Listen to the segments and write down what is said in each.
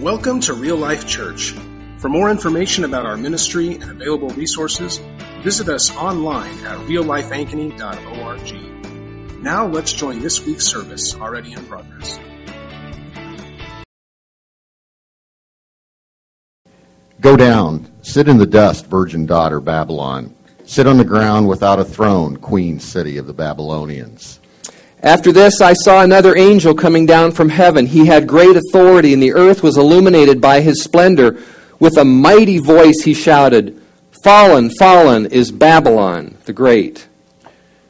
Welcome to Real Life Church. For more information about our ministry and available resources, visit us online at reallifeankeny.org. Now let's join this week's service already in progress. Go down, sit in the dust, virgin daughter Babylon. Sit on the ground without a throne, queen city of the Babylonians. After this, I saw another angel coming down from heaven. He had great authority, and the earth was illuminated by his splendor. With a mighty voice, he shouted, Fallen, fallen is Babylon the Great.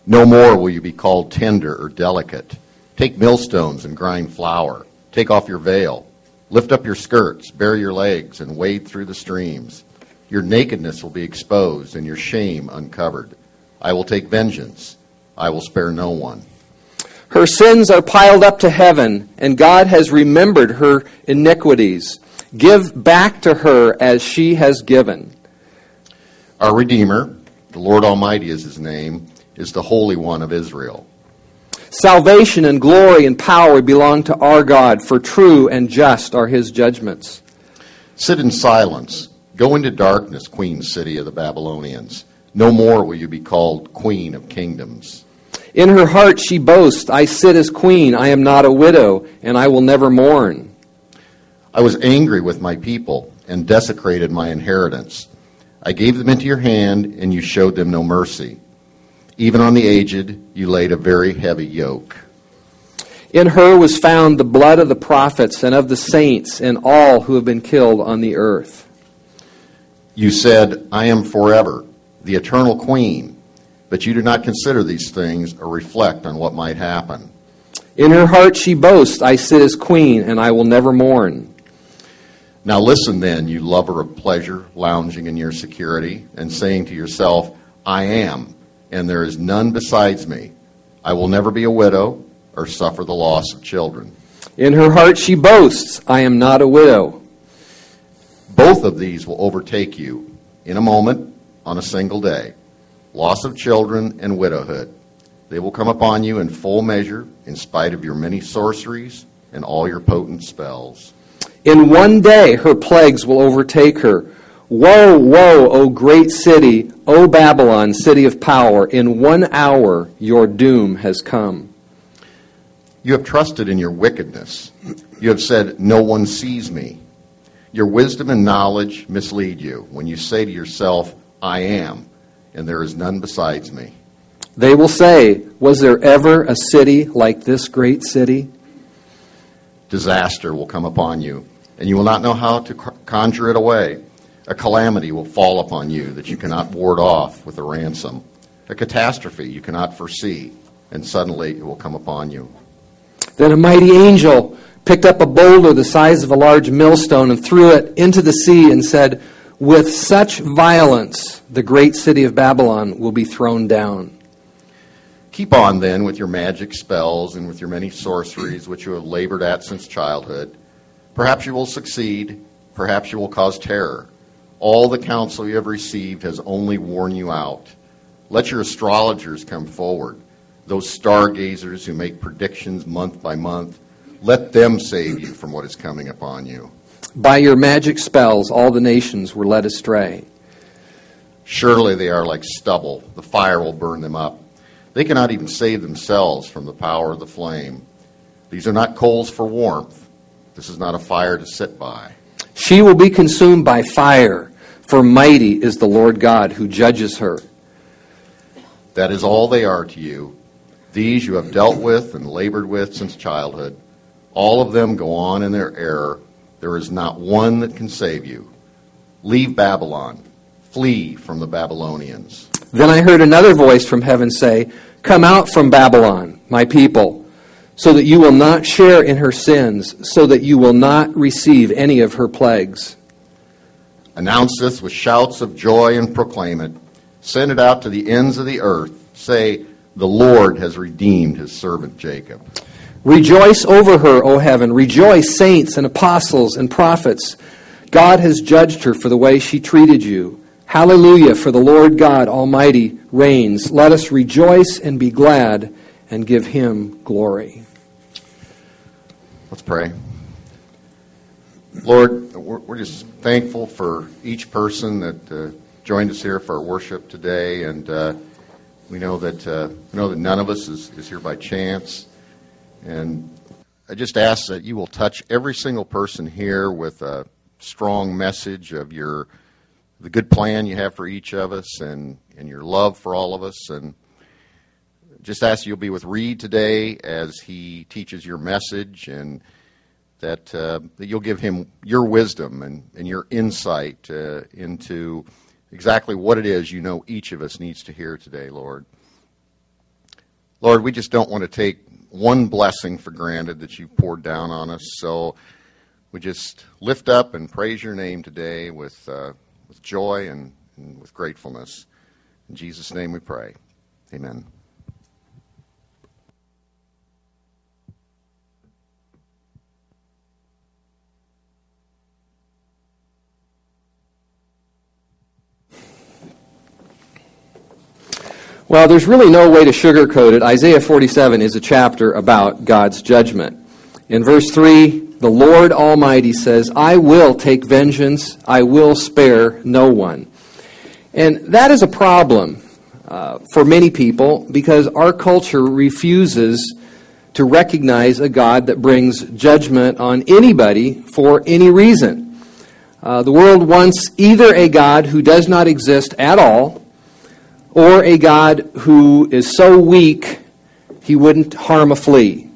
No more will you be called tender or delicate. Take millstones and grind flour. Take off your veil. Lift up your skirts, bare your legs, and wade through the streams. Your nakedness will be exposed, and your shame uncovered. I will take vengeance. I will spare no one. Her sins are piled up to heaven, and God has remembered her iniquities. Give back to her as she has given. Our Redeemer, the Lord Almighty is his name, is the Holy One of Israel. Salvation and glory and power belong to our God, for true and just are his judgments. Sit in silence. Go into darkness, queen city of the Babylonians. No more will you be called queen of kingdoms. In her heart she boasts, I sit as queen, I am not a widow, and I will never mourn. I was angry with my people and desecrated my inheritance. I gave them into your hand, and you showed them no mercy. Even on the aged, you laid a very heavy yoke. In her was found the blood of the prophets and of the saints and all who have been killed on the earth. You said, I am forever, the eternal queen but you do not consider these things or reflect on what might happen. In her heart she boasts, I sit as queen, and I will never mourn. Now listen then, you lover of pleasure, lounging in your security, and saying to yourself, I am, and there is none besides me. I will never be a widow or suffer the loss of children. In her heart she boasts, I am not a widow. Both of these will overtake you in a moment on a single day loss of children, and widowhood. They will come upon you in full measure, in spite of your many sorceries and all your potent spells. In one day her plagues will overtake her. Woe, woe, O great city, O Babylon, city of power! In one hour your doom has come. You have trusted in your wickedness. You have said, No one sees me. Your wisdom and knowledge mislead you when you say to yourself, I am and there is none besides me. They will say, Was there ever a city like this great city? Disaster will come upon you, and you will not know how to conjure it away. A calamity will fall upon you that you cannot ward off with a ransom. A catastrophe you cannot foresee, and suddenly it will come upon you. Then a mighty angel picked up a boulder the size of a large millstone and threw it into the sea and said, with such violence, the great city of Babylon will be thrown down. Keep on then with your magic spells and with your many sorceries which you have labored at since childhood. Perhaps you will succeed, perhaps you will cause terror. All the counsel you have received has only worn you out. Let your astrologers come forward, those stargazers who make predictions month by month. Let them save you from what is coming upon you. By your magic spells, all the nations were led astray. Surely they are like stubble. The fire will burn them up. They cannot even save themselves from the power of the flame. These are not coals for warmth. This is not a fire to sit by. She will be consumed by fire, for mighty is the Lord God who judges her. That is all they are to you. These you have dealt with and labored with since childhood. All of them go on in their error there is not one that can save you. Leave Babylon. Flee from the Babylonians. Then I heard another voice from heaven say, Come out from Babylon, my people, so that you will not share in her sins, so that you will not receive any of her plagues. Announce this with shouts of joy and proclaim it. Send it out to the ends of the earth. Say, The Lord has redeemed his servant Jacob. Rejoice over her, O heaven. Rejoice, saints and apostles and prophets. God has judged her for the way she treated you. Hallelujah, for the Lord God Almighty reigns. Let us rejoice and be glad and give him glory. Let's pray. Lord, we're, just thankful for each person that uh, joined us here for our worship today, and uh, we know that uh, we know that none of us is, is here by chance. And I just ask that you will touch every single person here with a strong message of your the good plan you have for each of us and, and your love for all of us. And just ask you'll be with Reed today as he teaches your message and that, uh, that you'll give him your wisdom and, and your insight uh, into exactly what it is you know each of us needs to hear today, Lord. Lord, we just don't want to take one blessing for granted that you've poured down on us. So we just lift up and praise your name today with, uh, with joy and, and with gratefulness. In Jesus' name we pray. Amen. Well, there's really no way to sugarcoat it. Isaiah 47 is a chapter about God's judgment. In verse 3, the Lord Almighty says, I will take vengeance, I will spare no one. And that is a problem uh, for many people because our culture refuses to recognize a God that brings judgment on anybody for any reason. Uh, the world wants either a God who does not exist at all or a God who is so weak he wouldn't harm a flea.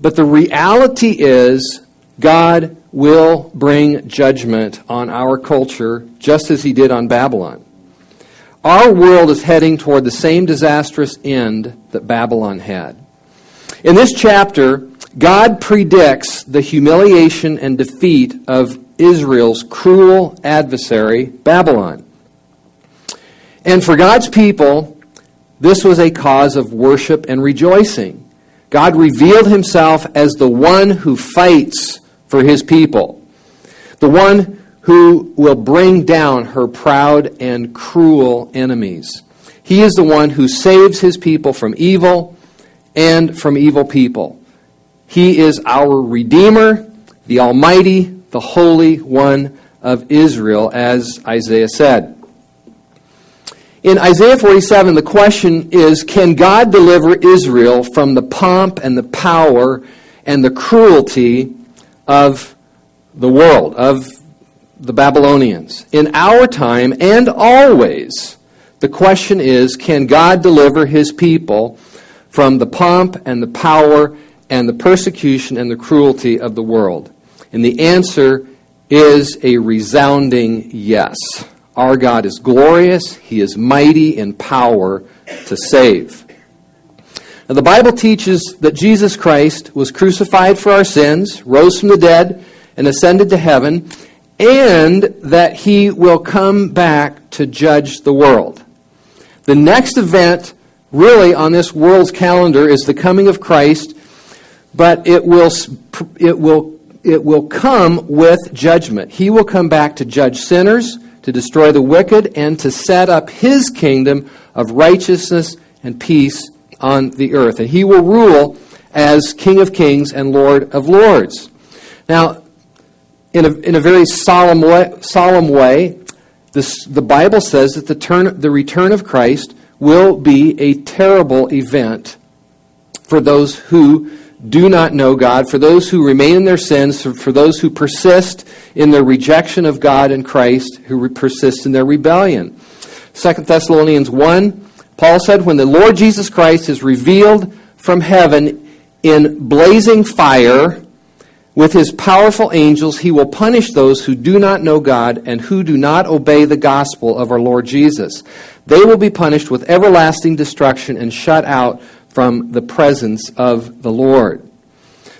But the reality is, God will bring judgment on our culture just as he did on Babylon. Our world is heading toward the same disastrous end that Babylon had. In this chapter, God predicts the humiliation and defeat of Israel's cruel adversary, Babylon. And for God's people, this was a cause of worship and rejoicing. God revealed himself as the one who fights for his people, the one who will bring down her proud and cruel enemies. He is the one who saves his people from evil and from evil people. He is our Redeemer, the Almighty, the Holy One of Israel, as Isaiah said. In Isaiah 47, the question is Can God deliver Israel from the pomp and the power and the cruelty of the world, of the Babylonians? In our time and always, the question is Can God deliver his people from the pomp and the power and the persecution and the cruelty of the world? And the answer is a resounding yes. Our God is glorious, He is mighty in power to save. Now, the Bible teaches that Jesus Christ was crucified for our sins, rose from the dead, and ascended to heaven, and that He will come back to judge the world. The next event, really, on this world's calendar is the coming of Christ, but it will, it will, it will come with judgment. He will come back to judge sinners to destroy the wicked, and to set up his kingdom of righteousness and peace on the earth. And he will rule as King of kings and Lord of lords. Now, in a, in a very solemn way, solemn way this, the Bible says that the, turn, the return of Christ will be a terrible event for those who do not know God, for those who remain in their sins, for those who persist in their rejection of God and Christ, who persist in their rebellion. 2 Thessalonians 1, Paul said, When the Lord Jesus Christ is revealed from heaven in blazing fire with his powerful angels, he will punish those who do not know God and who do not obey the gospel of our Lord Jesus. They will be punished with everlasting destruction and shut out from the presence of the Lord.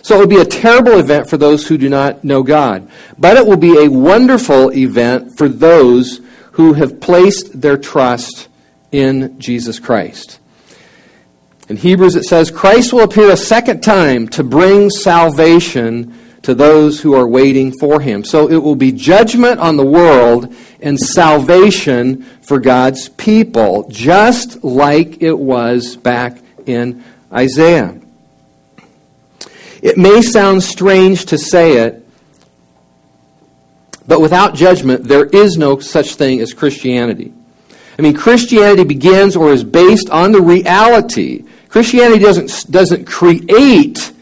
So it will be a terrible event for those who do not know God. But it will be a wonderful event for those who have placed their trust in Jesus Christ. In Hebrews it says, Christ will appear a second time to bring salvation to those who are waiting for him. So it will be judgment on the world and salvation for God's people, just like it was back in Isaiah. It may sound strange to say it, But without judgment, there is no such thing as Christianity. I mean, Christianity begins or is based on the reality. Christianity doesn't, doesn't create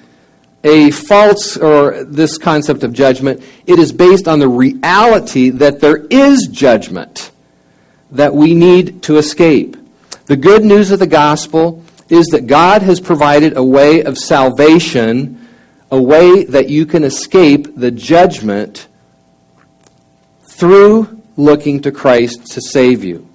a false or this concept of judgment. It is based on the reality that there is judgment that we need to escape. The good news of the gospel is that God has provided a way of salvation, a way that you can escape the judgment through looking to Christ to save you.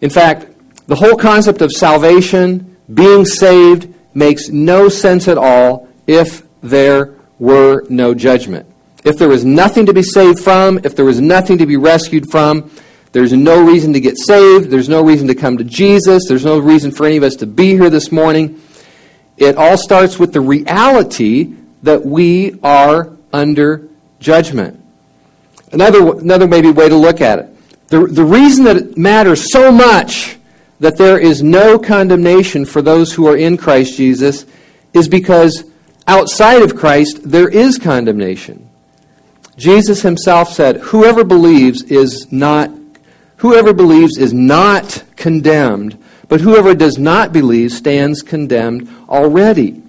In fact, the whole concept of salvation, being saved, makes no sense at all if there were no judgment. If there was nothing to be saved from, if there was nothing to be rescued from, there's no reason to get saved. There's no reason to come to Jesus. There's no reason for any of us to be here this morning. It all starts with the reality that we are under judgment. Another, another maybe way to look at it. The, the reason that it matters so much that there is no condemnation for those who are in Christ Jesus is because outside of Christ there is condemnation. Jesus himself said, Whoever believes is not Whoever believes is not condemned, but whoever does not believe stands condemned already.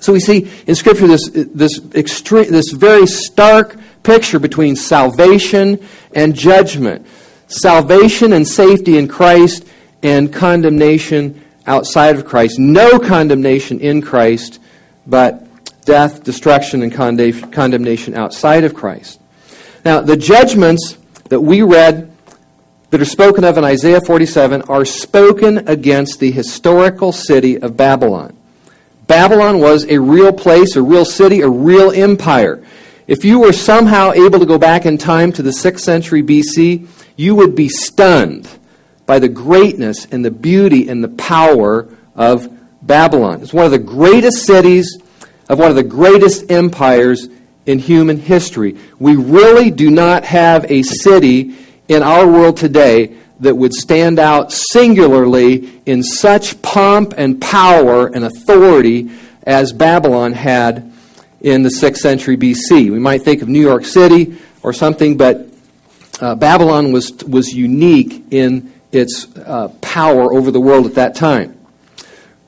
So we see in Scripture this, this, extreme, this very stark picture between salvation and judgment. Salvation and safety in Christ and condemnation outside of Christ. No condemnation in Christ, but death, destruction, and condemnation outside of Christ. Now, the judgments that we read that are spoken of in Isaiah 47 are spoken against the historical city of Babylon. Babylon was a real place, a real city, a real empire. If you were somehow able to go back in time to the 6th century BC, you would be stunned by the greatness and the beauty and the power of Babylon. It's one of the greatest cities of one of the greatest empires in human history. We really do not have a city in our world today that would stand out singularly in such pomp and power and authority as Babylon had in the 6th century BC. We might think of New York City or something, but uh, Babylon was, was unique in its uh, power over the world at that time.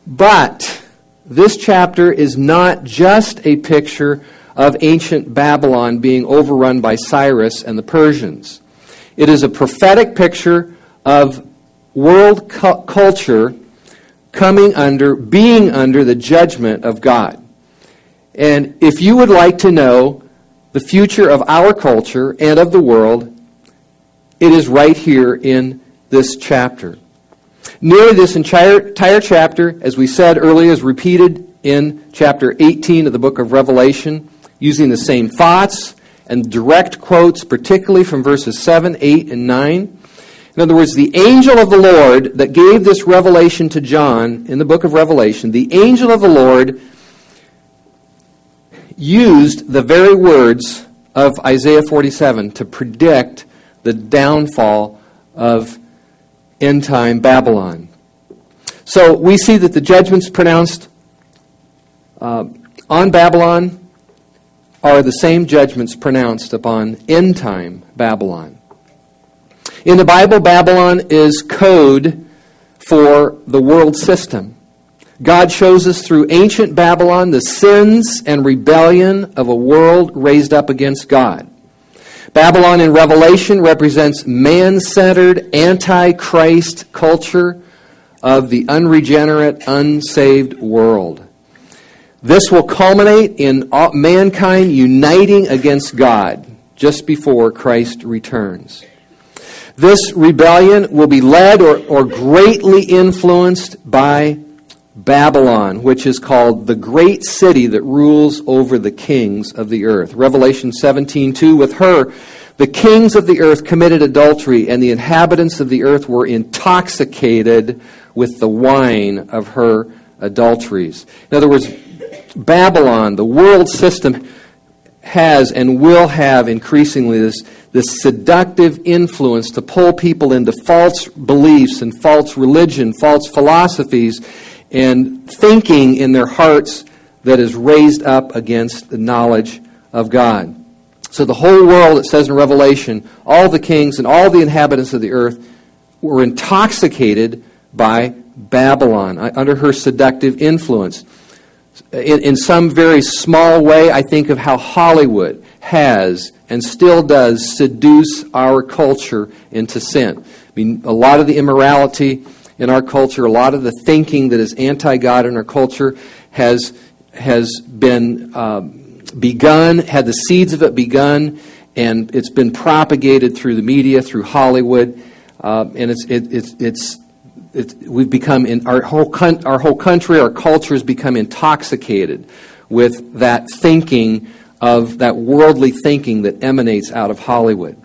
But this chapter is not just a picture of ancient Babylon being overrun by Cyrus and the Persians. It is a prophetic picture of world cu- culture coming under, being under the judgment of God. And if you would like to know the future of our culture and of the world, it is right here in this chapter. Nearly this entire, entire chapter, as we said earlier, is repeated in chapter 18 of the book of Revelation, using the same thoughts, and direct quotes, particularly from verses 7, 8, and 9. In other words, the angel of the Lord that gave this revelation to John in the book of Revelation, the angel of the Lord used the very words of Isaiah 47 to predict the downfall of end time Babylon. So we see that the judgments pronounced uh, on Babylon are the same judgments pronounced upon end time Babylon. In the Bible, Babylon is code for the world system. God shows us through ancient Babylon the sins and rebellion of a world raised up against God. Babylon in Revelation represents man centered, anti Christ culture of the unregenerate, unsaved world. This will culminate in mankind uniting against God just before Christ returns. This rebellion will be led or, or greatly influenced by Babylon, which is called the great city that rules over the kings of the earth. Revelation 17:2 with her the kings of the earth committed adultery and the inhabitants of the earth were intoxicated with the wine of her adulteries. In other words, Babylon, the world system, has and will have increasingly this, this seductive influence to pull people into false beliefs and false religion, false philosophies, and thinking in their hearts that is raised up against the knowledge of God. So the whole world, it says in Revelation, all the kings and all the inhabitants of the earth were intoxicated by Babylon, uh, under her seductive influence. In, in some very small way, I think of how Hollywood has and still does seduce our culture into sin. I mean, a lot of the immorality in our culture, a lot of the thinking that is anti God in our culture has, has been um, begun, had the seeds of it begun, and it's been propagated through the media, through Hollywood, uh, and it's, it, it's, it's, it's, we've become, in our whole, our whole country, our culture has become intoxicated with that thinking of that worldly thinking that emanates out of Hollywood.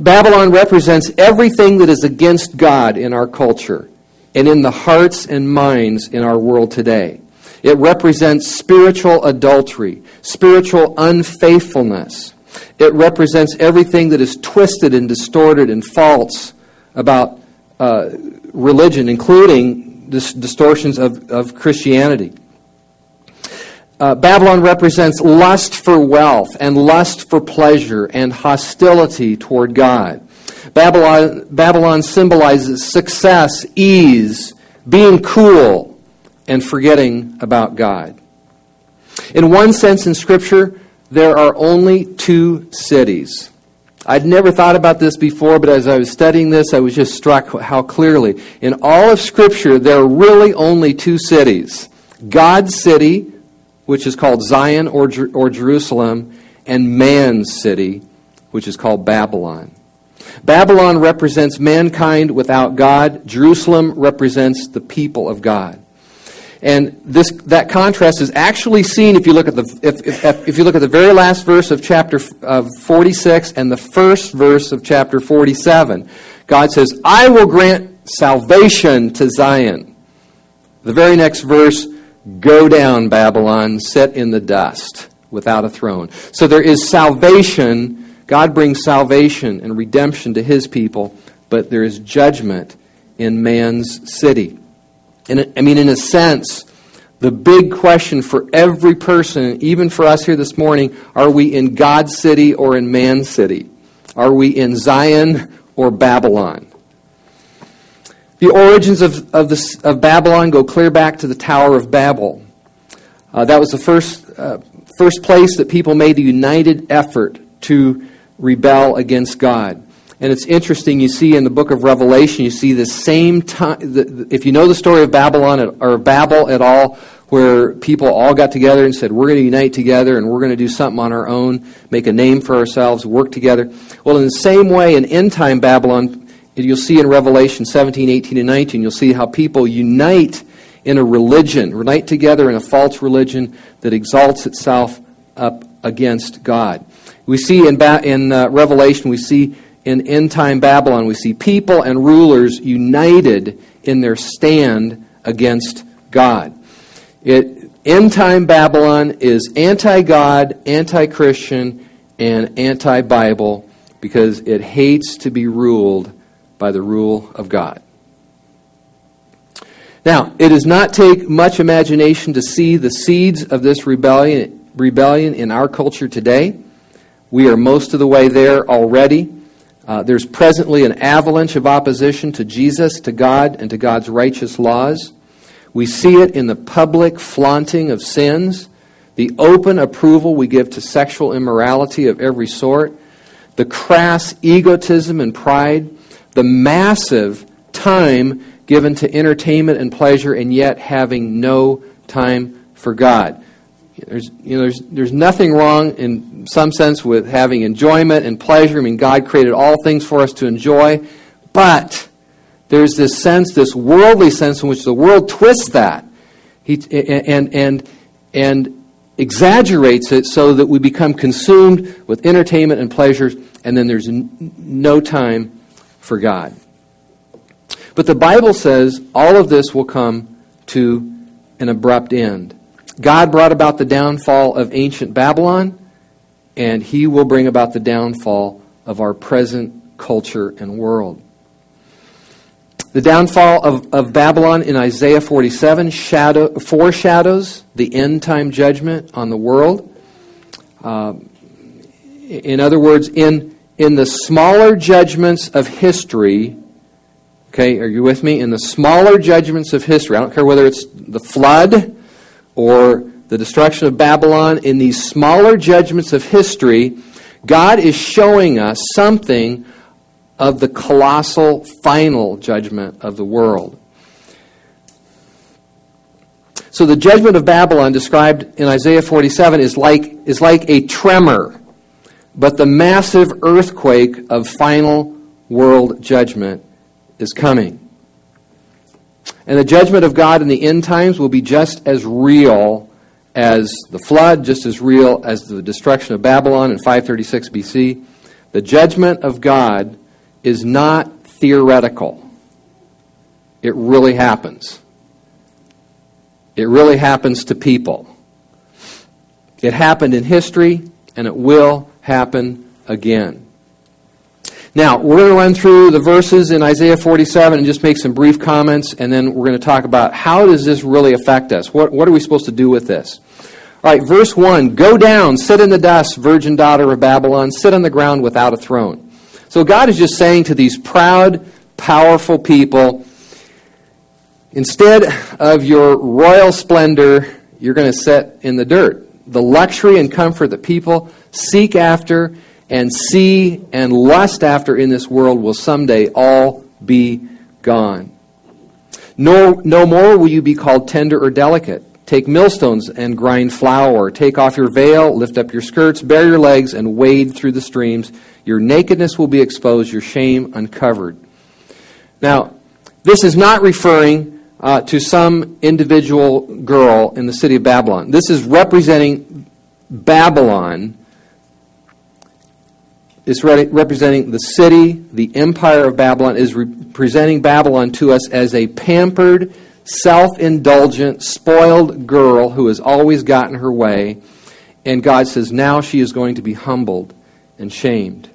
Babylon represents everything that is against God in our culture and in the hearts and minds in our world today. It represents spiritual adultery, spiritual unfaithfulness. It represents everything that is twisted and distorted and false about uh, religion, including dis- distortions of, of Christianity. Uh, Babylon represents lust for wealth and lust for pleasure and hostility toward God. Babylon, Babylon symbolizes success, ease, being cool, and forgetting about God. In one sense, in Scripture, there are only two cities. I'd never thought about this before, but as I was studying this, I was just struck how clearly. In all of Scripture, there are really only two cities God's city, which is called Zion or, or Jerusalem, and man's city, which is called Babylon. Babylon represents mankind without God. Jerusalem represents the people of God. And this, that contrast is actually seen if you look at the, if, if, if you look at the very last verse of chapter of 46 and the first verse of chapter 47. God says, I will grant salvation to Zion. The very next verse, Go down, Babylon, sit in the dust without a throne. So there is salvation. God brings salvation and redemption to his people, but there is judgment in man's city. I mean, in a sense, the big question for every person, even for us here this morning, are we in God's city or in man's city? Are we in Zion or Babylon? The origins of, of, of Babylon go clear back to the Tower of Babel. Uh, that was the first, uh, first place that people made a united effort to rebel against God. And it's interesting, you see in the book of Revelation, you see the same time. If you know the story of Babylon or Babel at all, where people all got together and said, We're going to unite together and we're going to do something on our own, make a name for ourselves, work together. Well, in the same way, in end time Babylon, You'll see in Revelation 17, 18, and 19, you'll see how people unite in a religion, unite together in a false religion that exalts itself up against God. We see in, ba- in uh, Revelation, we see in end time Babylon, we see people and rulers united in their stand against God. It, end time Babylon is anti God, anti Christian, and anti Bible because it hates to be ruled by the rule of God. Now, it does not take much imagination to see the seeds of this rebellion, rebellion in our culture today. We are most of the way there already. Uh, there's presently an avalanche of opposition to Jesus, to God, and to God's righteous laws. We see it in the public flaunting of sins, the open approval we give to sexual immorality of every sort, the crass egotism and pride the massive time given to entertainment and pleasure and yet having no time for God. There's, you know, there's, there's nothing wrong in some sense with having enjoyment and pleasure. I mean, God created all things for us to enjoy. But there's this sense, this worldly sense in which the world twists that he, and, and, and exaggerates it so that we become consumed with entertainment and pleasures, and then there's no time for God. But the Bible says all of this will come to an abrupt end. God brought about the downfall of ancient Babylon, and he will bring about the downfall of our present culture and world. The downfall of, of Babylon in Isaiah 47 shadow, foreshadows the end time judgment on the world. Uh, in other words, in, in the smaller judgments of history, okay, are you with me? In the smaller judgments of history, I don't care whether it's the flood or the destruction of Babylon, in these smaller judgments of history, God is showing us something of the colossal final judgment of the world. So the judgment of Babylon described in Isaiah 47 is like, is like a tremor, but the massive earthquake of final world judgment is coming. And the judgment of God in the end times will be just as real as the flood, just as real as the destruction of Babylon in 536 BC. The judgment of God is not theoretical, it really happens. It really happens to people. It happened in history, and it will happen again. Now, we're going to run through the verses in Isaiah 47 and just make some brief comments, and then we're going to talk about how does this really affect us? What, what are we supposed to do with this? All right, verse 1 Go down, sit in the dust, virgin daughter of Babylon, sit on the ground without a throne. So God is just saying to these proud, powerful people, Instead of your royal splendor, you're going to sit in the dirt. The luxury and comfort that people seek after and see and lust after in this world will someday all be gone. No, no more will you be called tender or delicate. Take millstones and grind flour. Take off your veil, lift up your skirts, bare your legs, and wade through the streams. Your nakedness will be exposed, your shame uncovered. Now, this is not referring uh, to some individual girl in the city of Babylon. This is representing Babylon. It's re- representing the city, the empire of Babylon, is presenting Babylon to us as a pampered, self indulgent, spoiled girl who has always gotten her way. And God says now she is going to be humbled and shamed.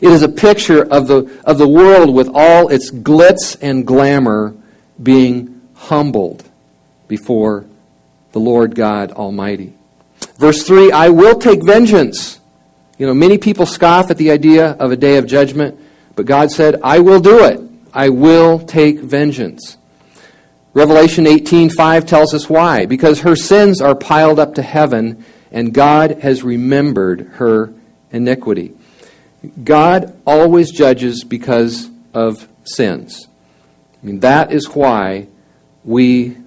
It is a picture of the, of the world with all its glitz and glamour being humbled before the Lord God Almighty. Verse 3 I will take vengeance. You know, many people scoff at the idea of a day of judgment, but God said, I will do it. I will take vengeance. Revelation 18:5 tells us why. Because her sins are piled up to heaven, and God has remembered her iniquity. God always judges because of sins. I mean, that is why we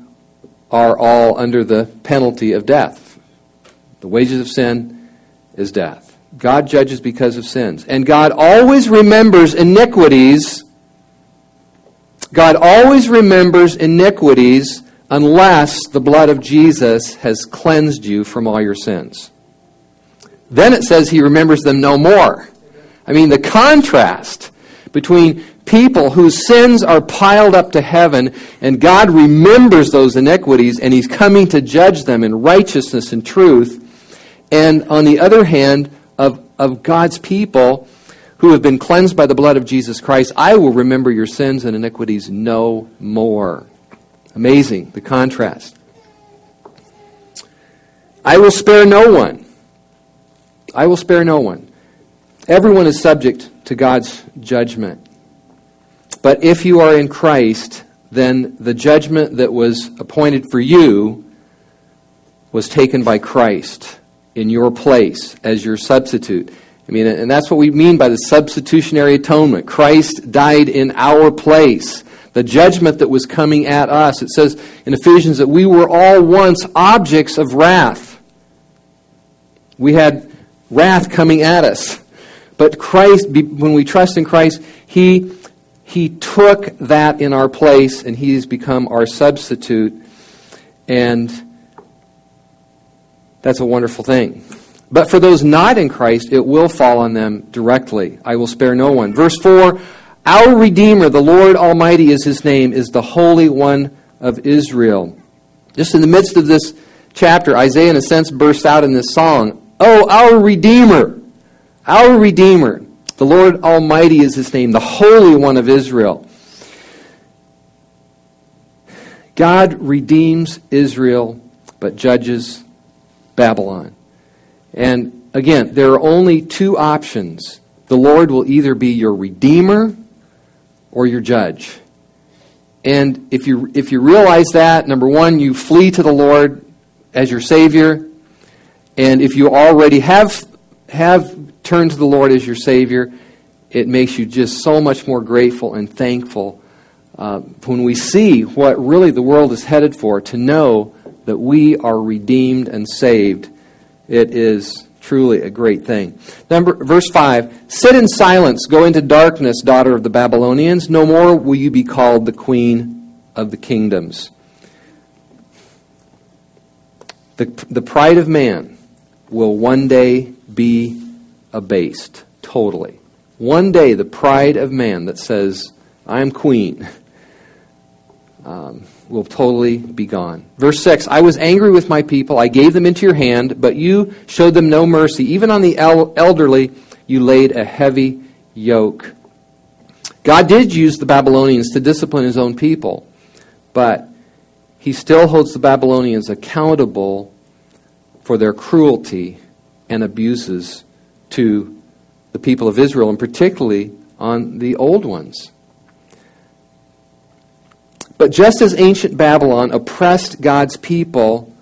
are all under the penalty of death. The wages of sin is death. God judges because of sins. And God always remembers iniquities. God always remembers iniquities unless the blood of Jesus has cleansed you from all your sins. Then it says he remembers them no more. I mean, the contrast between people whose sins are piled up to heaven, and God remembers those iniquities, and He's coming to judge them in righteousness and truth. And on the other hand, of, God's people who have been cleansed by the blood of Jesus Christ, I will remember your sins and iniquities no more. Amazing, the contrast. I will spare no one. I will spare no one. Everyone is subject to God's judgment. But if you are in Christ, then the judgment that was appointed for you was taken by Christ in your place as your substitute. I mean, and that's what we mean by the substitutionary atonement. Christ died in our place. The judgment that was coming at us. It says in Ephesians that we were all once objects of wrath. We had wrath coming at us. But Christ, when we trust in Christ, He he took that in our place and He's become our substitute. And that's a wonderful thing. But for those not in Christ, it will fall on them directly. I will spare no one. Verse 4 Our Redeemer, the Lord Almighty is His name, is the Holy One of Israel. Just in the midst of this chapter, Isaiah, in a sense, bursts out in this song Oh, our Redeemer! Our Redeemer. The Lord Almighty is his name, the Holy One of Israel. God redeems Israel, but judges Babylon. And again, there are only two options. The Lord will either be your redeemer or your judge. And if you if you realize that, number 1, you flee to the Lord as your savior. And if you already have have turned to the Lord as your savior, it makes you just so much more grateful and thankful uh, when we see what really the world is headed for, to know that we are redeemed and saved. It is truly a great thing. Number, verse 5 Sit in silence, go into darkness, daughter of the Babylonians. No more will you be called the queen of the kingdoms. The, the pride of man will one day be abased totally. One day, the pride of man that says, I am queen, um, will totally be gone. Verse 6 I was angry with my people. I gave them into your hand, but you showed them no mercy. Even on the elderly, you laid a heavy yoke. God did use the Babylonians to discipline his own people, but he still holds the Babylonians accountable for their cruelty and abuses to the people of Israel, and particularly on the old ones. But just as ancient Babylon oppressed God's people,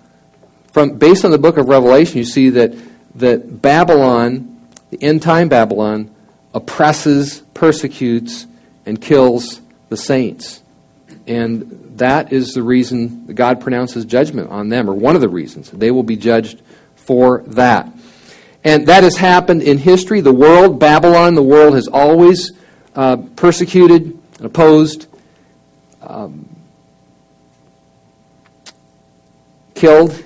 from based on the book of Revelation, you see that, that Babylon, the end time Babylon, oppresses, persecutes, and kills the saints. And that is the reason God pronounces judgment on them, or one of the reasons. They will be judged for that. And that has happened in history. The world, Babylon, the world has always uh, persecuted opposed, um, killed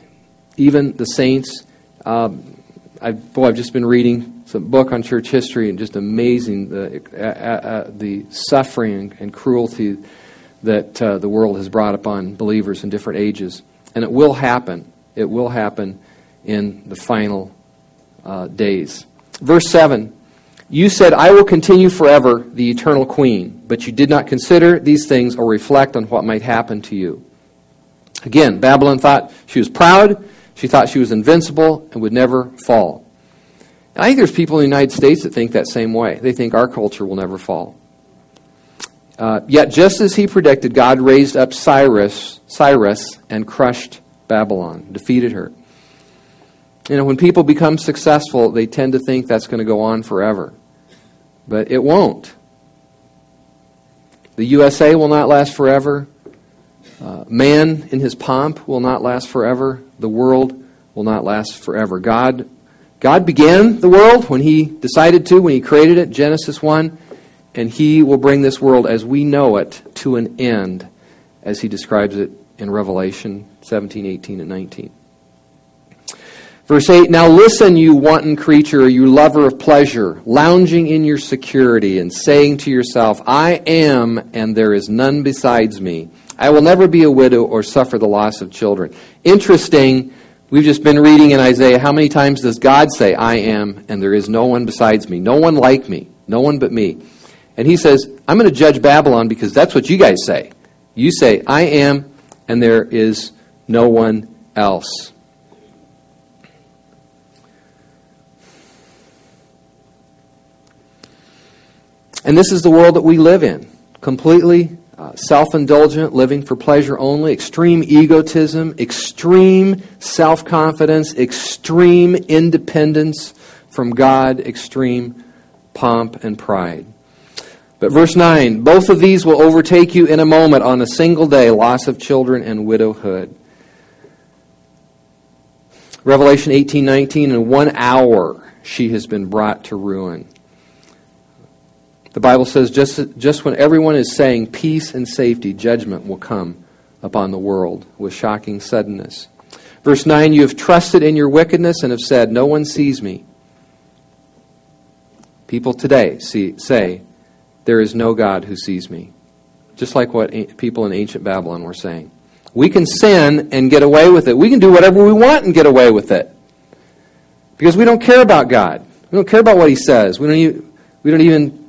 even the saints. Um, I've, boy, I've just been reading some book on church history and just amazing the, uh, uh, uh the suffering and cruelty that uh, the world has brought upon believers in different ages. And it will happen. It will happen in the final uh, days. Verse 7 You said, I will continue forever, the eternal queen, but you did not consider these things or reflect on what might happen to you. Again, Babylon thought she was proud, she thought she was invincible and would never fall. And I think there's people in the United States that think that same way. They think our culture will never fall. Uh, yet, just as he predicted, God raised up Cyrus, Cyrus and crushed Babylon, defeated her. You know, when people become successful, they tend to think that's going to go on forever. But it won't. The USA will not last forever. Uh, man in his pomp will not last forever. The world will not last forever. God, God began the world when He decided to, when He created it, Genesis 1, and He will bring this world as we know it to an end, as He describes it in Revelation 17, 18, and 19. Verse 8 Now listen, you wanton creature, you lover of pleasure, lounging in your security and saying to yourself, I am, and there is none besides me. I will never be a widow or suffer the loss of children. Interesting. We've just been reading in Isaiah. How many times does God say, I am, and there is no one besides me? No one like me. No one but me. And he says, I'm going to judge Babylon because that's what you guys say. You say, I am, and there is no one else. And this is the world that we live in completely uh, self indulgent, living for pleasure only, extreme egotism, extreme self confidence, extreme independence from God, extreme pomp and pride. But verse 9 both of these will overtake you in a moment on a single day loss of children and widowhood. Revelation 18:19 in one hour she has been brought to ruin. The Bible says just, just when everyone is saying peace and safety, judgment will come upon the world with shocking suddenness. Verse 9 You have trusted in your wickedness and have said, No one sees me. People today see, say, There is no God who sees me. Just like what people in ancient Babylon were saying. We can sin and get away with it. We can do whatever we want and get away with it. Because we don't care about God. We don't care about what He says. We don't even, we don't even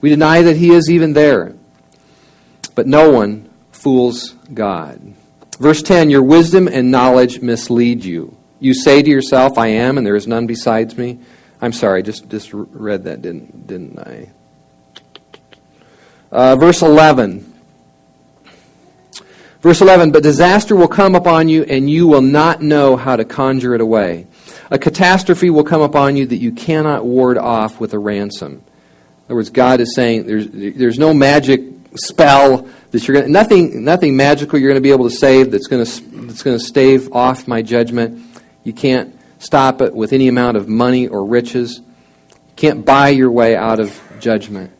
we deny that He is even there. But no one fools God. Verse 10 Your wisdom and knowledge mislead you. you say to yourself, I am, and there is none besides me. I'm sorry, just just read that, didn't didn't I? Uh, verse 11. Verse 11, but disaster will come upon you, and you will not know how to conjure it away. A catastrophe will come upon you that you cannot ward off with a ransom. In other words, God is saying there's, there's no magic spell that you're going nothing nothing magical you're going to be able to save that's going to that's going to stave off my judgment. You can't stop it with any amount of money or riches. You can't buy your way out of judgment.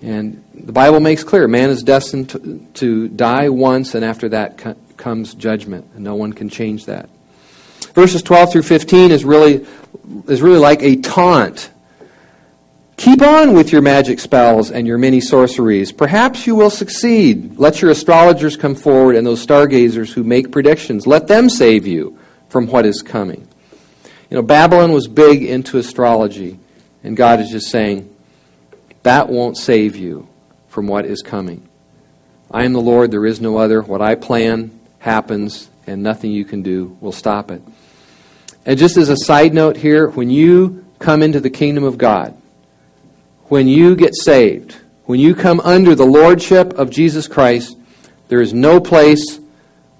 And the Bible makes clear man is destined to, to die once, and after that co- comes judgment, and no one can change that. Verses 12 through 15 is really, is really like a taunt. Keep on with your magic spells and your many sorceries. Perhaps you will succeed. Let your astrologers come forward and those stargazers who make predictions. Let them save you from what is coming. You know, Babylon was big into astrology, and God is just saying, that won't save you from what is coming. I am the Lord, there is no other. What I plan happens, and nothing you can do will stop it. And just as a side note here, when you come into the kingdom of God, when you get saved, when you come under the lordship of Jesus Christ, there is no place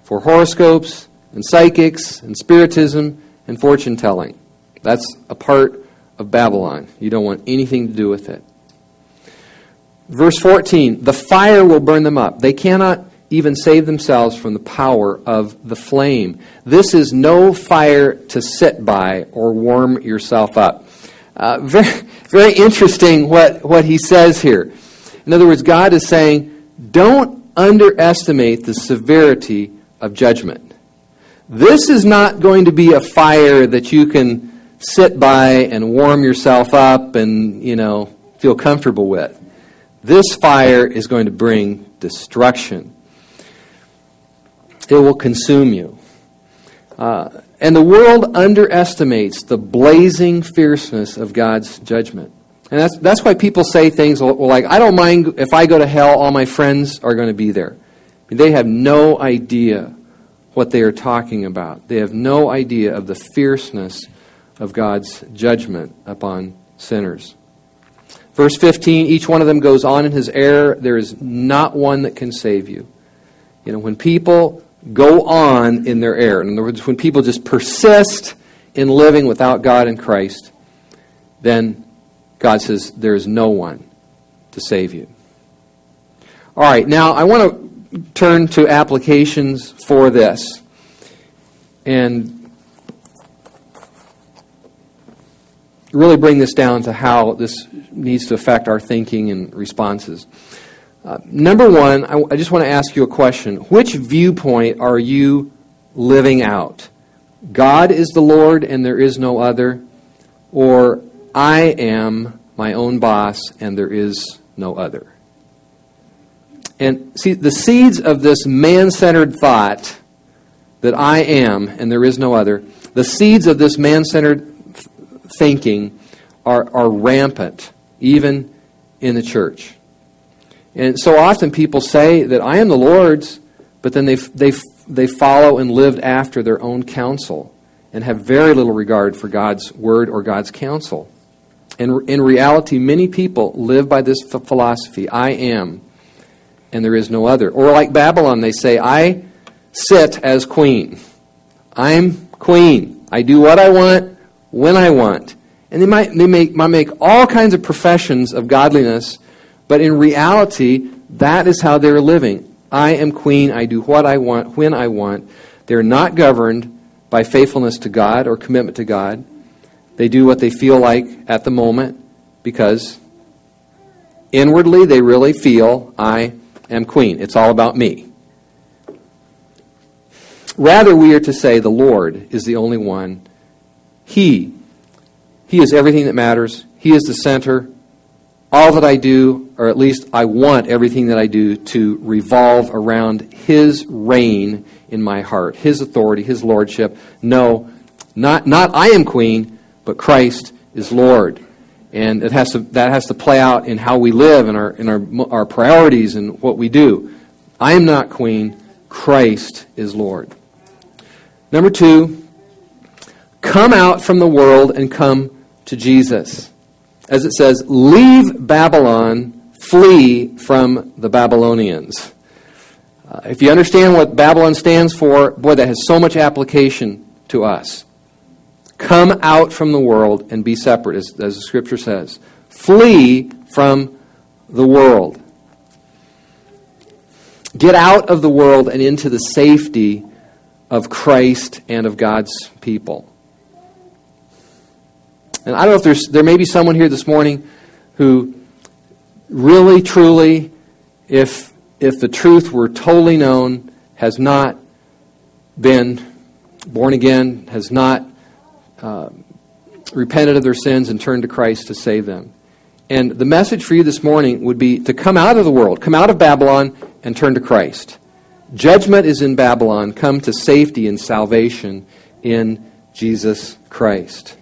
for horoscopes and psychics and spiritism and fortune telling. That's a part of Babylon. You don't want anything to do with it. Verse 14 The fire will burn them up. They cannot even save themselves from the power of the flame. This is no fire to sit by or warm yourself up. Uh, very, very interesting what, what he says here. In other words, God is saying, don't underestimate the severity of judgment. This is not going to be a fire that you can sit by and warm yourself up and, you know, feel comfortable with. This fire is going to bring destruction. It will consume you. Uh, and the world underestimates the blazing fierceness of God's judgment. And that's, that's why people say things like, I don't mind if I go to hell, all my friends are going to be there. They have no idea what they are talking about. They have no idea of the fierceness of God's judgment upon sinners. Verse 15 each one of them goes on in his error. There is not one that can save you. You know, when people go on in their error, in other words, when people just persist in living without God and Christ, then God says there is no one to save you. All right, now I want to turn to applications for this. And really bring this down to how this needs to affect our thinking and responses. Uh, number one, I, I just want to ask you a question. Which viewpoint are you living out? God is the Lord and there is no other, or I am my own boss and there is no other? And see, the seeds of this man centered thought that I am and there is no other, the seeds of this man centered thinking are, are rampant, even in the church. And so often people say that I am the Lord's, but then they, they, they follow and live after their own counsel and have very little regard for God's word or God's counsel. And in reality, many people live by this philosophy I am, and there is no other. Or like Babylon, they say, I sit as queen. I'm queen. I do what I want when I want. And they might, they make, might make all kinds of professions of godliness, but in reality, that is how they're living. I am queen. I do what I want when I want. They're not governed by faithfulness to God or commitment to God. They do what they feel like at the moment because inwardly they really feel I am queen. It's all about me. Rather, we are to say the Lord is the only one. He he is everything that matters. He is the center. All that I do, or at least I want everything that I do to revolve around His reign in my heart, His authority, His lordship. No, not, not I am queen, but Christ is Lord. And it has to, that has to play out in how we live and our, in our, our priorities and what we do. I am not queen, Christ is Lord. Number two, come out from the world and come to Jesus. As it says, leave Babylon, flee from the Babylonians. Uh, if you understand what Babylon stands for, boy, that has so much application to us. Come out from the world and be separate, as, as the scripture says. Flee from the world. Get out of the world and into the safety of Christ and of God's people. And I don't know if there's, there may be someone here this morning who really, truly, if, if the truth were totally known, has not been born again, has not uh, repented of their sins and turned to Christ to save them. And the message for you this morning would be to come out of the world, come out of Babylon, and turn to Christ. Judgment is in Babylon. Come to safety and salvation in Jesus Christ.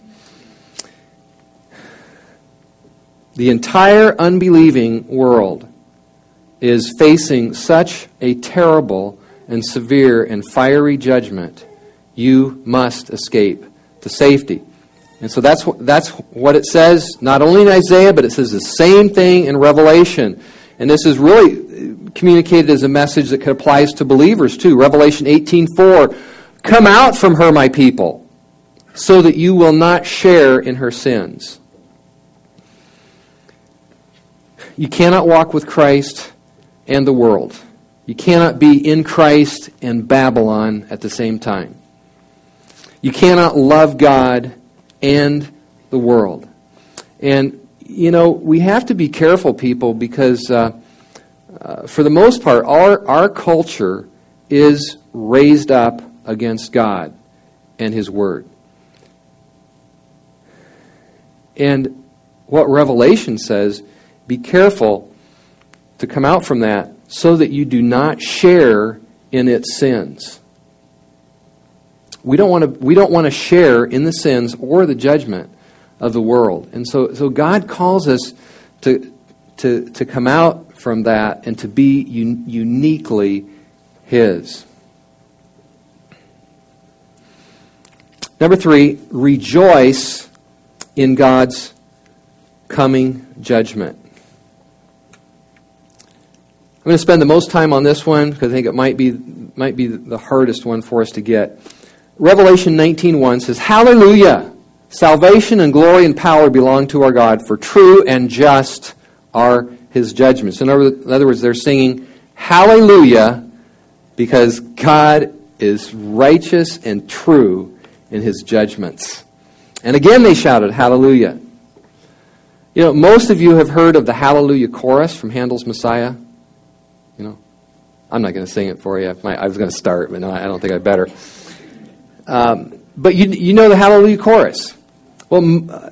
The entire unbelieving world is facing such a terrible and severe and fiery judgment. You must escape to safety. And so that's, that's what it says, not only in Isaiah, but it says the same thing in Revelation. And this is really uh, communicated as a message that applies to believers too. Revelation 18:4, "Come out from her, my people, so that you will not share in her sins." You cannot walk with Christ and the world. You cannot be in Christ and Babylon at the same time. You cannot love God and the world. And you know, we have to be careful, people, because uh, uh, for the most part, our, our culture is raised up against God and His Word. And what Revelation says, be careful to come out from that so that you do not share in its sins. We don't want to, we don't want to share in the sins or the judgment of the world. And so, so God calls us to, to, to come out from that and to be un- uniquely His. Number three, rejoice in God's coming judgment. I'm going to spend the most time on this one because I think it might be, might be the hardest one for us to get. Revelation 19.1 says, Hallelujah! Salvation and glory and power belong to our God, for true and just are his judgments. In other words, they're singing hallelujah because God is righteous and true in his judgments. And again they shouted hallelujah. You know, most of you have heard of the Hallelujah chorus from Handel's Messiah. I'm not going to sing it for you. I was going to start, but no, I don't think I better. Um, but you, you know the Hallelujah chorus. Well, uh,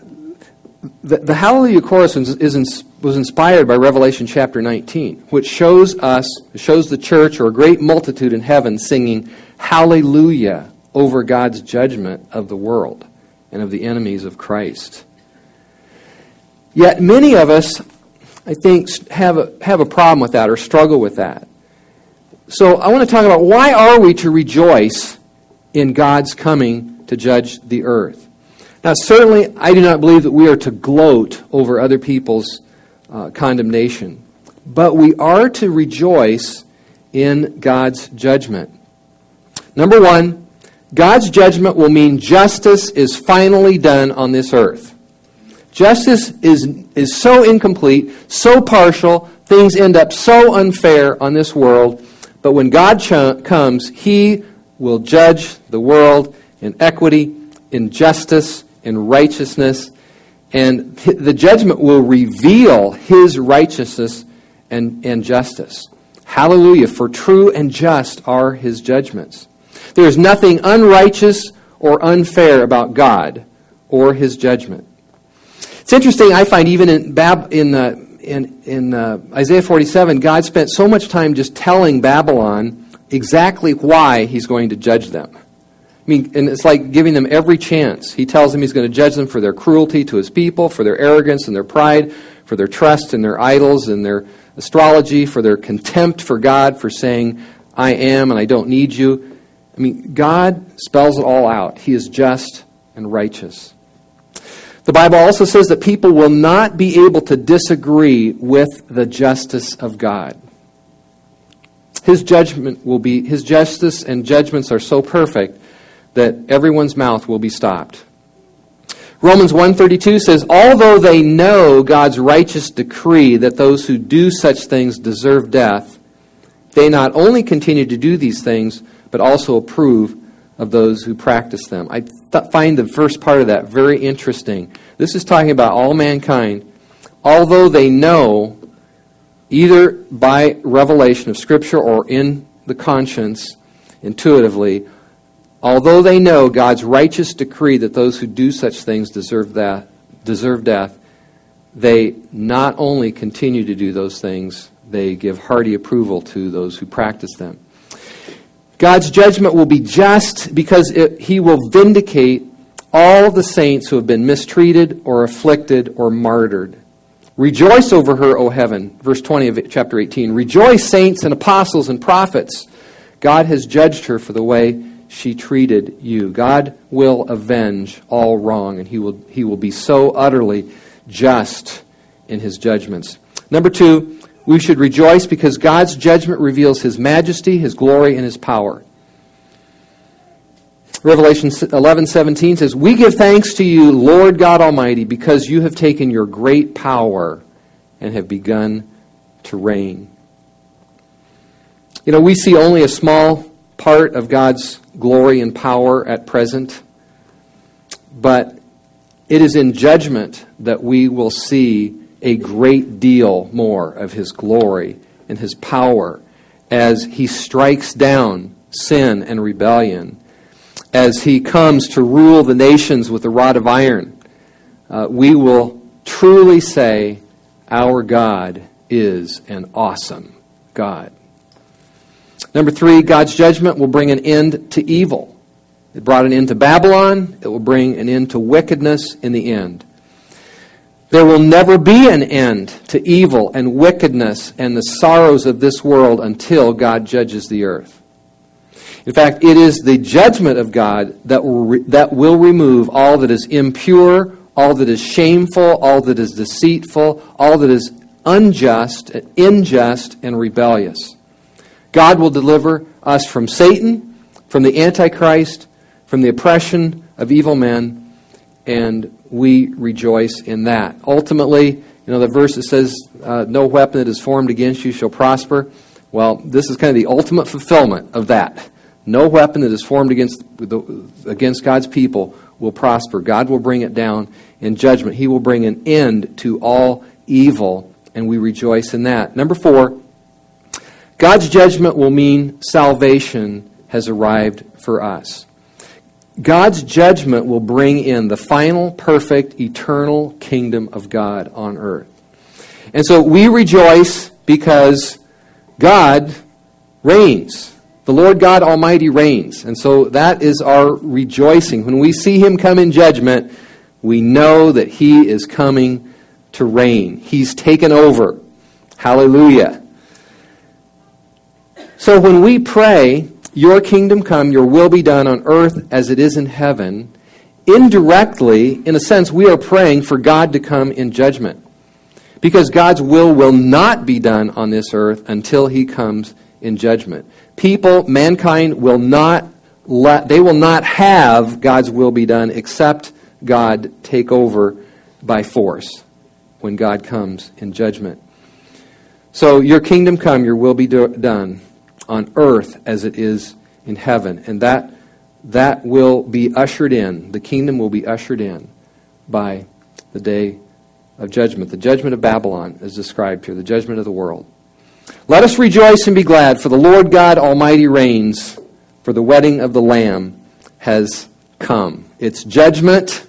the, the Hallelujah chorus is, is, was inspired by Revelation chapter 19, which shows us, shows the church or a great multitude in heaven singing Hallelujah over God's judgment of the world and of the enemies of Christ. Yet many of us, I think, have a, have a problem with that or struggle with that. So I want to talk about why are we to rejoice in God's coming to judge the earth? Now, certainly, I do not believe that we are to gloat over other people's uh, condemnation, but we are to rejoice in God's judgment. Number one, God's judgment will mean justice is finally done on this earth. Justice is, is so incomplete, so partial, things end up so unfair on this world, but when God ch- comes, He will judge the world in equity, in justice, in righteousness, and the judgment will reveal his righteousness and, and justice. Hallelujah, for true and just are his judgments. There is nothing unrighteous or unfair about God or his judgment. It's interesting, I find, even in, Bab, in, uh, in, in uh, Isaiah 47, God spent so much time just telling Babylon exactly why he's going to judge them. I mean, and it's like giving them every chance. He tells them he's going to judge them for their cruelty to his people, for their arrogance and their pride, for their trust in their idols and their astrology, for their contempt for God, for saying, I am and I don't need you. I mean, God spells it all out. He is just and righteous. The Bible also says that people will not be able to disagree with the justice of God. His judgment will be his justice and judgments are so perfect that everyone's mouth will be stopped. Romans 1:32 says, "Although they know God's righteous decree that those who do such things deserve death, they not only continue to do these things, but also approve of those who practice them." I th- find the first part of that very interesting. This is talking about all mankind. Although they know either by revelation of scripture or in the conscience intuitively, Although they know God's righteous decree that those who do such things deserve that deserve death, they not only continue to do those things, they give hearty approval to those who practice them. God's judgment will be just because it, he will vindicate all the saints who have been mistreated or afflicted or martyred. Rejoice over her, O heaven. Verse 20 of chapter 18. Rejoice, saints and apostles and prophets. God has judged her for the way she treated you. God will avenge all wrong, and he will, he will be so utterly just in his judgments. Number two, we should rejoice because God's judgment reveals his majesty, his glory, and his power. Revelation 11:17 says, "We give thanks to you, Lord God Almighty, because you have taken your great power and have begun to reign." You know, we see only a small part of God's glory and power at present, but it is in judgment that we will see a great deal more of His glory and His power as He strikes down sin and rebellion, as He comes to rule the nations with a rod of iron. Uh, we will truly say, Our God is an awesome God. Number three, God's judgment will bring an end to evil. It brought an end to Babylon. It will bring an end to wickedness in the end. There will never be an end to evil and wickedness and the sorrows of this world until God judges the earth. In fact, it is the judgment of God that will, re- that will remove all that is impure, all that is shameful, all that is deceitful, all that is unjust, unjust, and rebellious. God will deliver us from Satan, from the Antichrist, from the oppression of evil men, and we rejoice in that. Ultimately, you know, the verse that says, uh, No weapon that is formed against you shall prosper. Well, this is kind of the ultimate fulfillment of that. No weapon that is formed against, against God's people will prosper. God will bring it down in judgment. He will bring an end to all evil, and we rejoice in that. Number four, God's judgment will mean salvation has arrived for us. God's judgment will bring in the final, perfect, eternal kingdom of God on earth. And so we rejoice because God reigns. The Lord God Almighty reigns. And so that is our rejoicing. When we see Him come in judgment, we know that He is coming to reign. He's taken over. Hallelujah. So when we pray, Your kingdom come, Your will be done on earth as it is in heaven, indirectly, in a sense, we are praying for God to come in judgment. Because God's will will not be done on this earth until He comes in judgment. People, mankind, will not let, they will not have God's will be done except God take over by force when God comes in judgment. So, your kingdom come, your will be do- done on earth as it is in heaven. And that, that will be ushered in, the kingdom will be ushered in by the day of judgment. The judgment of Babylon is described here, the judgment of the world. Let us rejoice and be glad, for the Lord God Almighty reigns, for the wedding of the Lamb has come. It's judgment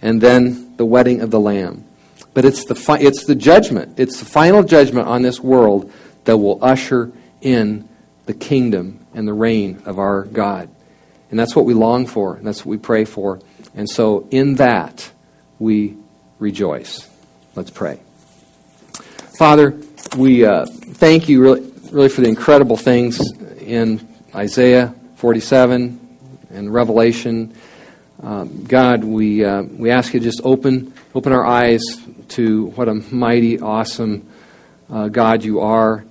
and then the wedding of the Lamb. But it's the, fi- it's the judgment, it's the final judgment on this world that will usher in the kingdom and the reign of our God. And that's what we long for, and that's what we pray for. And so, in that, we rejoice. Let's pray. Father, we uh, thank you really, really for the incredible things in Isaiah 47 and Revelation. Um, God, we, uh, we ask you to just open, open our eyes to what a mighty, awesome uh, God you are.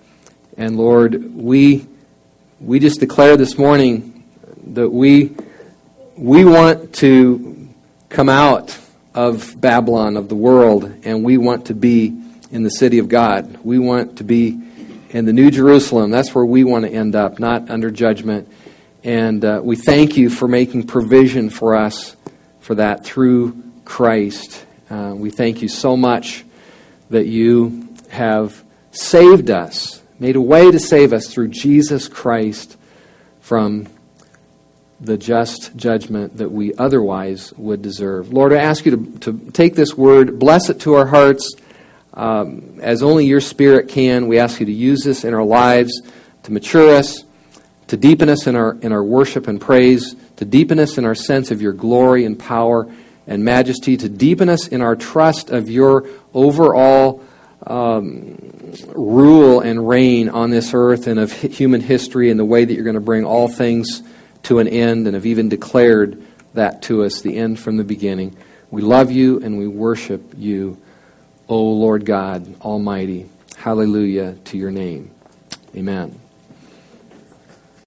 And Lord, we, we just declare this morning that we, we want to come out of Babylon, of the world, and we want to be in the city of God. We want to be in the New Jerusalem. That's where we want to end up, not under judgment. And uh, we thank you for making provision for us for that through Christ. Uh, we thank you so much that you have saved us, made a way to save us through Jesus Christ from the just judgment that we otherwise would deserve. Lord, I ask you to, to take this word, bless it to our hearts um, as only your Spirit can. We ask you to use this in our lives to mature us, to deepen us in our, in our worship and praise, to deepen us in our sense of your glory and power and majesty, to deepen us in our trust of your overall um, rule and reign on this earth and of human history and the way that you're going to bring all things to an end and have even declared that to us, the end from the beginning. We love you and we worship you, O Lord God Almighty. Hallelujah to your name. Amen.